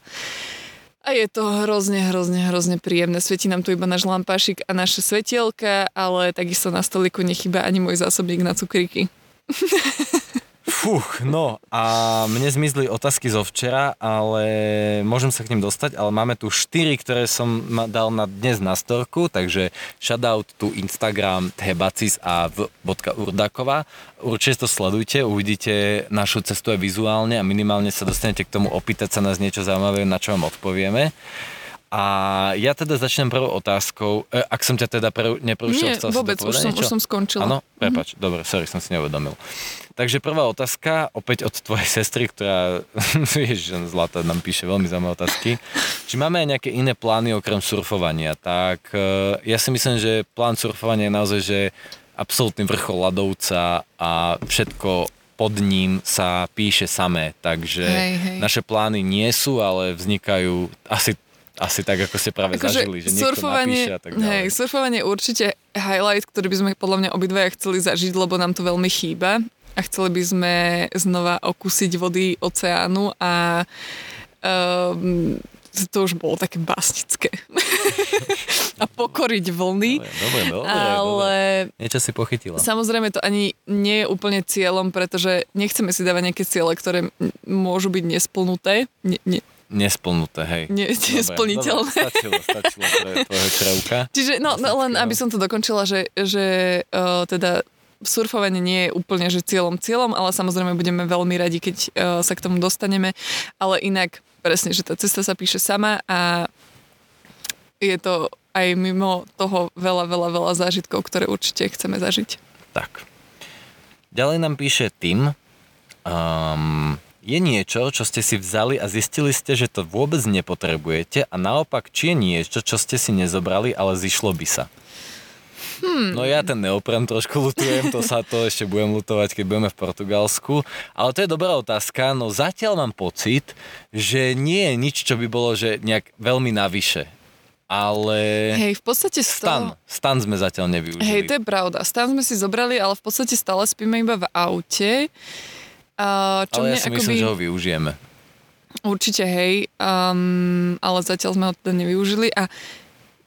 a je to hrozne, hrozne, hrozne príjemné. Svietí nám tu iba náš lampášik a naše svetielka, ale takisto na stoliku nechýba ani môj zásobník na cukríky. Fuch, no a mne zmizli otázky zo včera, ale môžem sa k ním dostať, ale máme tu štyri, ktoré som dal na dnes na storku, takže shoutout tu Instagram Hebacis a v Urdakova. Určite to sledujte, uvidíte našu cestu aj vizuálne a minimálne sa dostanete k tomu opýtať sa nás niečo zaujímavé, na čo vám odpovieme. A ja teda začnem prvou otázkou. E, ak som ťa teda pre, neprerušil, Nie, chcel vôbec, si to už som, niečo? už som skončila. Áno, prepač, mm-hmm. dobre, sorry, som si neuvedomil. Takže prvá otázka, opäť od tvojej sestry, ktorá, vieš, zlata nám píše veľmi zaujímavé otázky. Či máme aj nejaké iné plány okrem surfovania? Tak e, ja si myslím, že plán surfovania je naozaj, že absolútny vrchol ľadovca a všetko pod ním sa píše samé, takže Hej, hej. naše plány nie sú, ale vznikajú asi asi tak, ako ste práve Akože zažili, že niekto napíše a tak ďalej. Hej, surfovanie je určite highlight, ktorý by sme podľa mňa obidvaja chceli zažiť, lebo nám to veľmi chýba a chceli by sme znova okúsiť vody oceánu a um, to už bolo také básnické. a pokoriť vlny. Dobre, dobre, dobre, ale dobre. Niečo si pochytila. Samozrejme to ani nie je úplne cieľom, pretože nechceme si dávať nejaké ciele, ktoré môžu byť nesplnuté. Ne, ne, Nesplnuté, hej. Nie, nesplniteľné. Dobre, stačilo, stačilo pre tvojho črevka. Čiže, no, no len aby som to dokončila, že, že uh, teda surfovanie nie je úplne že cieľom cieľom, ale samozrejme budeme veľmi radi, keď uh, sa k tomu dostaneme. Ale inak, presne, že tá cesta sa píše sama a je to aj mimo toho veľa, veľa, veľa zážitkov, ktoré určite chceme zažiť. Tak. Ďalej nám píše Tim. Um, je niečo, čo ste si vzali a zistili ste, že to vôbec nepotrebujete a naopak, či je niečo, čo ste si nezobrali, ale zišlo by sa? Hmm. No ja ten neopren trošku lutujem, to sa to ešte budem lutovať, keď budeme v Portugalsku. Ale to je dobrá otázka, no zatiaľ mám pocit, že nie je nič, čo by bolo, že nejak veľmi navyše. Ale... Hej, v podstate Stan, toho... stan sme zatiaľ nevyužili. Hej, to je pravda. Stan sme si zobrali, ale v podstate stále spíme iba v aute. Uh, čo ale mne ja si akoby... myslím, že ho využijeme. Určite hej, um, ale zatiaľ sme ho teda nevyužili a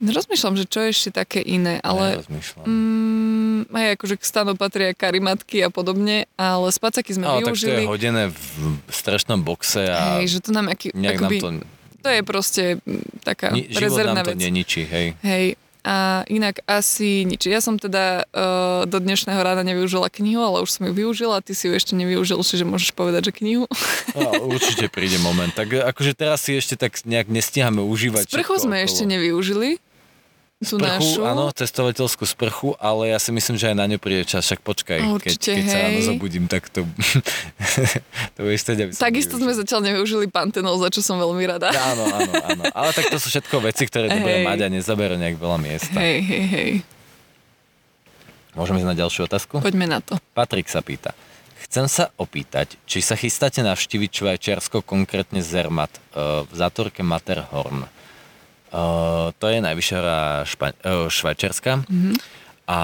rozmýšľam, že čo je ešte také iné, ale... Ja rozmýšľam. Mm, hej, akože k stanu patria karimatky a podobne, ale spacaky sme Ale tak to využili. je hodené v strašnom boxe a Hej, že to nám aký, nejak akoby, nám to... to je proste mm, taká Ni, rezervná nám to vec. neničí, hej. Hej, a inak asi nič. Ja som teda uh, do dnešného rána nevyužila knihu, ale už som ju využila, ty si ju ešte nevyužil, čiže môžeš povedať, že knihu. No, určite príde moment. Tak akože teraz si ešte tak nejak nestíhame užívať. Sprchu sme okolo. ešte nevyužili. Tú Sprchu, našu. áno, cestovateľskú sprchu, ale ja si myslím, že aj na ňu príde čas, však počkaj, keď, Určite, keď sa ráno hej. zobudím, tak to, to bude stať, aby som Takisto sme zatiaľ nevyužili pantenol, za čo som veľmi rada. Áno, áno, áno. Ale tak to sú všetko veci, ktoré je dobré Hej. mať a nezaberú nejak veľa miesta. Hej, hej, hej. Môžeme ísť na ďalšiu otázku? Poďme na to. Patrik sa pýta. Chcem sa opýtať, či sa chystáte navštíviť Švajčiarsko, konkrétne Zermatt eh, v zátorke Matterhorn. Eh, to je najvyššia hora Špa- eh, Švajčiarska mm-hmm. a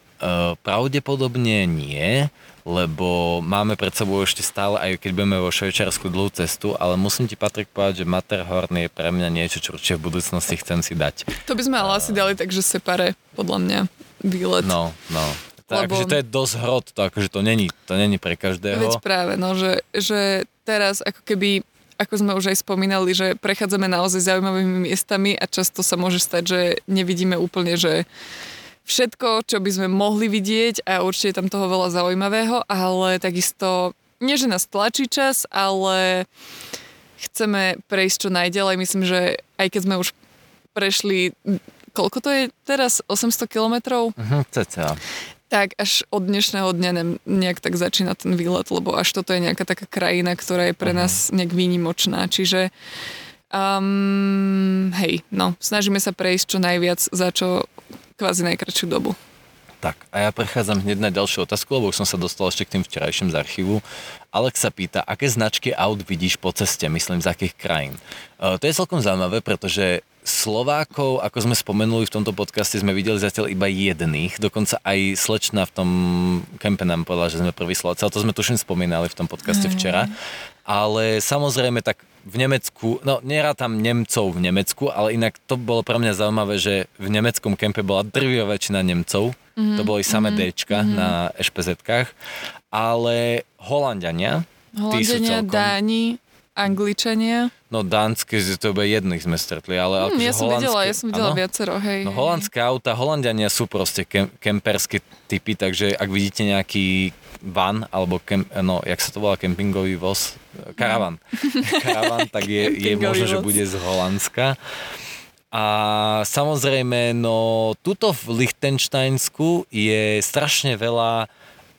eh, pravdepodobne nie, lebo máme pred sebou ešte stále, aj keď budeme vo Švajčiarsku dlhú cestu, ale musím ti Patrik povedať, že Matterhorn je pre mňa niečo, čo určite v budúcnosti chcem si dať. To by sme ale asi dali takže separe, podľa mňa, výlet. No, no. Tak, Lebo- akože to je dosť hrot, to akože to není, to není pre každého. Veď práve, no, že, že teraz ako keby ako sme už aj spomínali, že prechádzame naozaj zaujímavými miestami a často sa môže stať, že nevidíme úplne, že všetko, čo by sme mohli vidieť a určite je tam toho veľa zaujímavého, ale takisto, nie že nás tlačí čas, ale chceme prejsť čo najďalej. Myslím, že aj keď sme už prešli, koľko to je teraz? 800 kilometrov? Cca. Tak až od dnešného dňa nejak tak začína ten výlet, lebo až toto je nejaká taká krajina, ktorá je pre nás nejak výnimočná. Čiže um, hej, no, snažíme sa prejsť čo najviac za čo kvázi najkračšiu dobu. Tak, a ja prechádzam hneď na ďalšiu otázku, lebo už som sa dostal ešte k tým včerajším z archívu. Alex sa pýta, aké značky aut vidíš po ceste, myslím, z akých krajín. Uh, to je celkom zaujímavé, pretože Slovákov, ako sme spomenuli v tomto podcaste, sme videli zatiaľ iba jedných. Dokonca aj slečna v tom kempe nám povedala, že sme prvý Slováci, ale to sme tuším spomínali v tom podcaste včera. Ale samozrejme tak v Nemecku, no nerátam Nemcov v Nemecku, ale inak to bolo pre mňa zaujímavé, že v nemeckom kempe bola drvivá väčšina Nemcov. Mm-hmm. To boli samé mm-hmm. Dčka mm-hmm. na ešpezetkách. ale Holandiania, tí sú celkom... Dáni, Angličania. No dánske, to iba jedných sme stretli, ale Hm, akože ja som videla, holandské- ja som videla áno. viacero, hej. No holandské auta, Holandiania sú proste kem, kemperské typy, takže ak vidíte nejaký van, alebo kem, no, jak sa to volá, kempingový voz, karavan, karavan, tak je, je možné, že bude z Holandska. A samozrejme, no, tuto v Lichtensteinsku je strašne veľa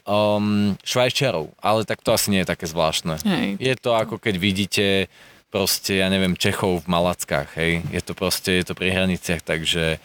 um, švajčiarov, ale tak to asi nie je také zvláštne. Hej. Je to ako keď vidíte proste, ja neviem, Čechov v Malackách, hej. Je to proste, je to pri hraniciach, takže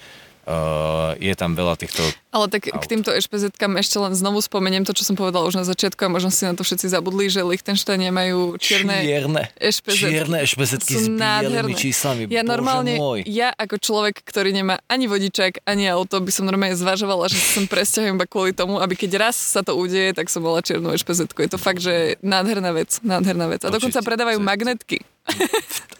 uh, je tam veľa týchto... Ale tak Aut. k týmto ešpezetkám ešte len znovu spomeniem to, čo som povedala už na začiatku a možno si na to všetci zabudli, že Lichtensteine majú čierne Čierne, ešpezetky. čierne ešpezetky s bielými číslami. Ja Bože normálne, môj. ja ako človek, ktorý nemá ani vodičák, ani auto, by som normálne zvažovala, že sa sem presťahujem iba kvôli tomu, aby keď raz sa to udeje, tak som bola čiernu ešpezetku. Je to fakt, že nádherná vec, nádherná vec. A Určite, dokonca predávajú magnetky.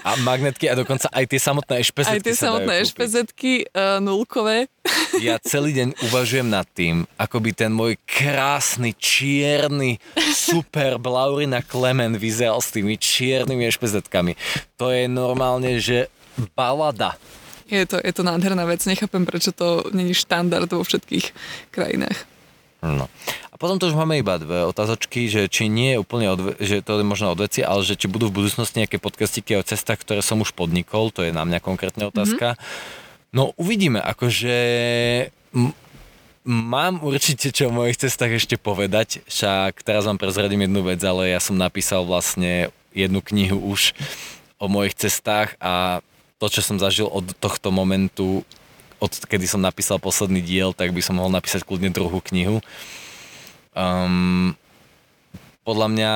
A magnetky a dokonca aj tie samotné ešpezetky Aj tie samotné ešpezetky uh, nulkové. Ja celý deň uvažujem nad tým, ako by ten môj krásny, čierny, super Laurina Clement vyzeral s tými čiernymi ešpezetkami. To je normálne, že balada. Je to, je to nádherná vec. Nechápem, prečo to není štandard vo všetkých krajinách. No. Potom to už máme iba dve otázočky, že či nie je úplne, odve- že to je možno od veci, ale že či budú v budúcnosti nejaké podcastiky o cestách, ktoré som už podnikol, to je na mňa konkrétne otázka. Mm-hmm. No uvidíme, akože m- mám určite čo o mojich cestách ešte povedať, však teraz vám prezradím jednu vec, ale ja som napísal vlastne jednu knihu už o mojich cestách a to, čo som zažil od tohto momentu, od kedy som napísal posledný diel, tak by som mohol napísať kľudne druhú knihu. Um, podľa mňa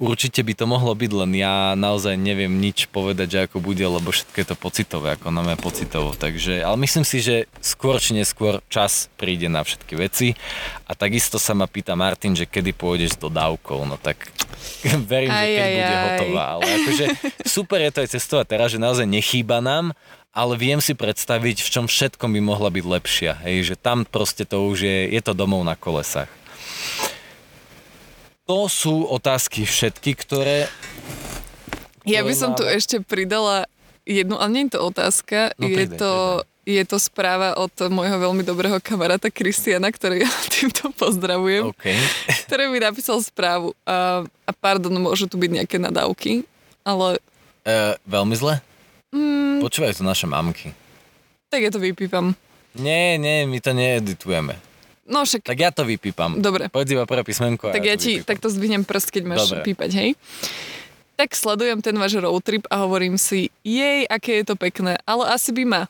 určite by to mohlo byť, len ja naozaj neviem nič povedať, že ako bude, lebo všetko je to pocitové, ako na mňa pocitovo. Takže, ale myslím si, že skôr či neskôr čas príde na všetky veci. A takisto sa ma pýta Martin, že kedy pôjdeš s dodávkou. No tak verím, že Aj, keď aj, bude aj. hotová. Ale akože super je to aj cestovať teraz, že naozaj nechýba nám, ale viem si predstaviť, v čom všetkom by mohla byť lepšia. Hej, že tam proste to už je, je to domov na kolesách. To sú otázky všetky, ktoré... Ja by som tu ešte pridala jednu, ale nie je to otázka, No, je, to, je to správa od môjho veľmi dobrého kamaráta Kristiana, ktorý ja týmto pozdravujem, OK. ktorý mi napísal správu. A, a pardon, môžu tu byť nejaké nadávky, ale E, veľmi zle? mm, Počúvajú to naše mamky. tak ja to vypípam. Nie, nie, my to needitujeme. No však, Tak ja to vypípam. Dobre. Povedz iba prvé písmenko tak ja, ja to ti vypípam. takto zdvihnem prst, keď máš Dobre. pípať, hej? Tak sledujem ten váš road trip a hovorím si, jej, aké je to pekné, ale asi by ma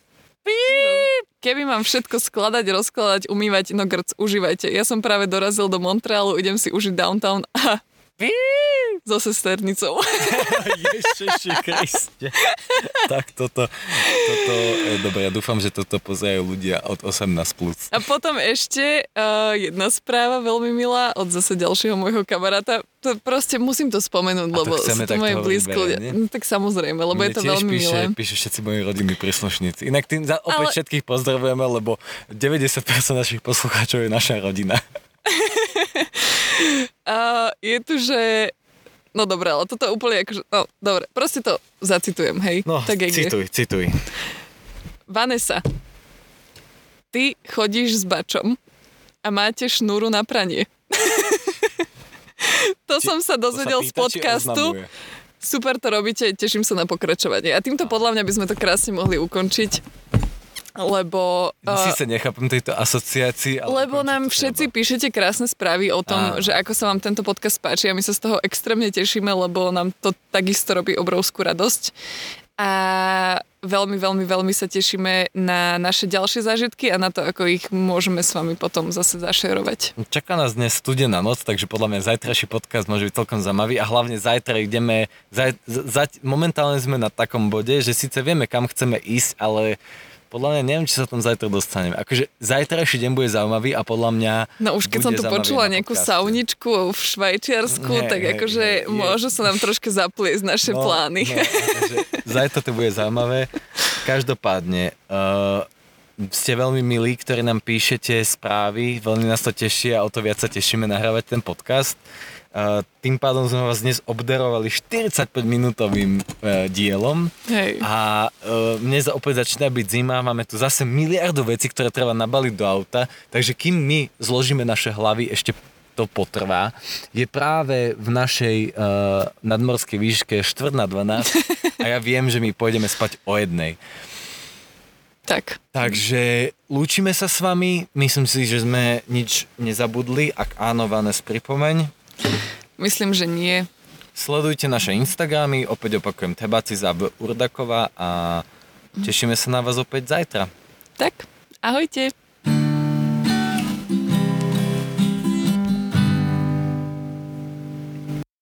Píp! Keby mám všetko skladať, rozkladať, umývať, no grc, užívajte. Ja som práve dorazil do Montrealu, idem si užiť downtown a! So sesternicou. Ježiši Kriste. tak toto, toto, e, dobre, ja dúfam, že toto pozerajú ľudia od 18+. Plus. A potom ešte uh, jedna správa veľmi milá od zase ďalšieho môjho kamaráta. To proste musím to spomenúť, A to lebo sú to moje blízko ľudia. No, tak samozrejme, lebo je to Mne veľmi píše, milé. píše všetci moji rodinní príslušníci. Inak tým za, opäť Ale- všetkých pozdravujeme, lebo 90% našich poslucháčov je naša rodina. A je tu, že... No dobre, ale toto úplne akože... No dobre, proste to zacitujem, hej. No, tak jak je. cituj, cituj. Vanessa, ty chodíš s bačom a máte šnúru na pranie. to som sa dozvedel z pýta, či podcastu. Super to robíte, teším sa na pokračovanie. A týmto podľa mňa by sme to krásne mohli ukončiť, lebo... uh, Síce nechápem tejto asociácii, ale Lebo nám všetci treba. píšete krásne správy o tom, Áno. že ako sa vám tento podcast páči a my sa z toho extrémne tešíme, lebo nám to takisto robí obrovskú radosť. A veľmi, veľmi, veľmi sa tešíme na naše ďalšie zážitky a na to, ako ich môžeme s vami potom zase zašerovať. Čaká nás dnes studená noc, takže podľa mňa zajtrajší podcast môže byť celkom zaujímavý a hlavne zajtra ideme, zaj, za, momentálne sme na takom bode, že síce vieme, kam chceme ísť, ale podľa mňa neviem, či sa tam zajtra dostaneme. Akože zajtrajší deň bude zaujímavý a podľa mňa No už keď som tu počula nejakú sauničku v Švajčiarsku, Hej, tak akože je. môžu sa nám troška zapliesť naše plány. No, akože zajtra to bude zaujímavé. Každopádne, uh, ste veľmi milí, ktorí nám píšete správy, veľmi nás to teší a o to viac sa tešíme nahrávať ten podcast. Tým pádom sme vás dnes obdarovali 45-minútovým uh, dielom Hej. a uh, mne za opäť začína byť zima, máme tu zase miliardu vecí, ktoré treba nabaliť do auta, takže kým my zložíme naše hlavy, ešte to potrvá, je práve v našej uh, nadmorskej výške 4 na 12 a ja viem, že my pôjdeme spať o jednej. Tak. Takže lúčime sa s vami, myslím si, že sme nič nezabudli, ak áno, Vanes, pripomeň. Myslím, že nie. Sledujte naše Instagramy, opäť opakujem Tebaciza v Urdaková a tešíme sa na vás opäť zajtra. Tak, ahojte.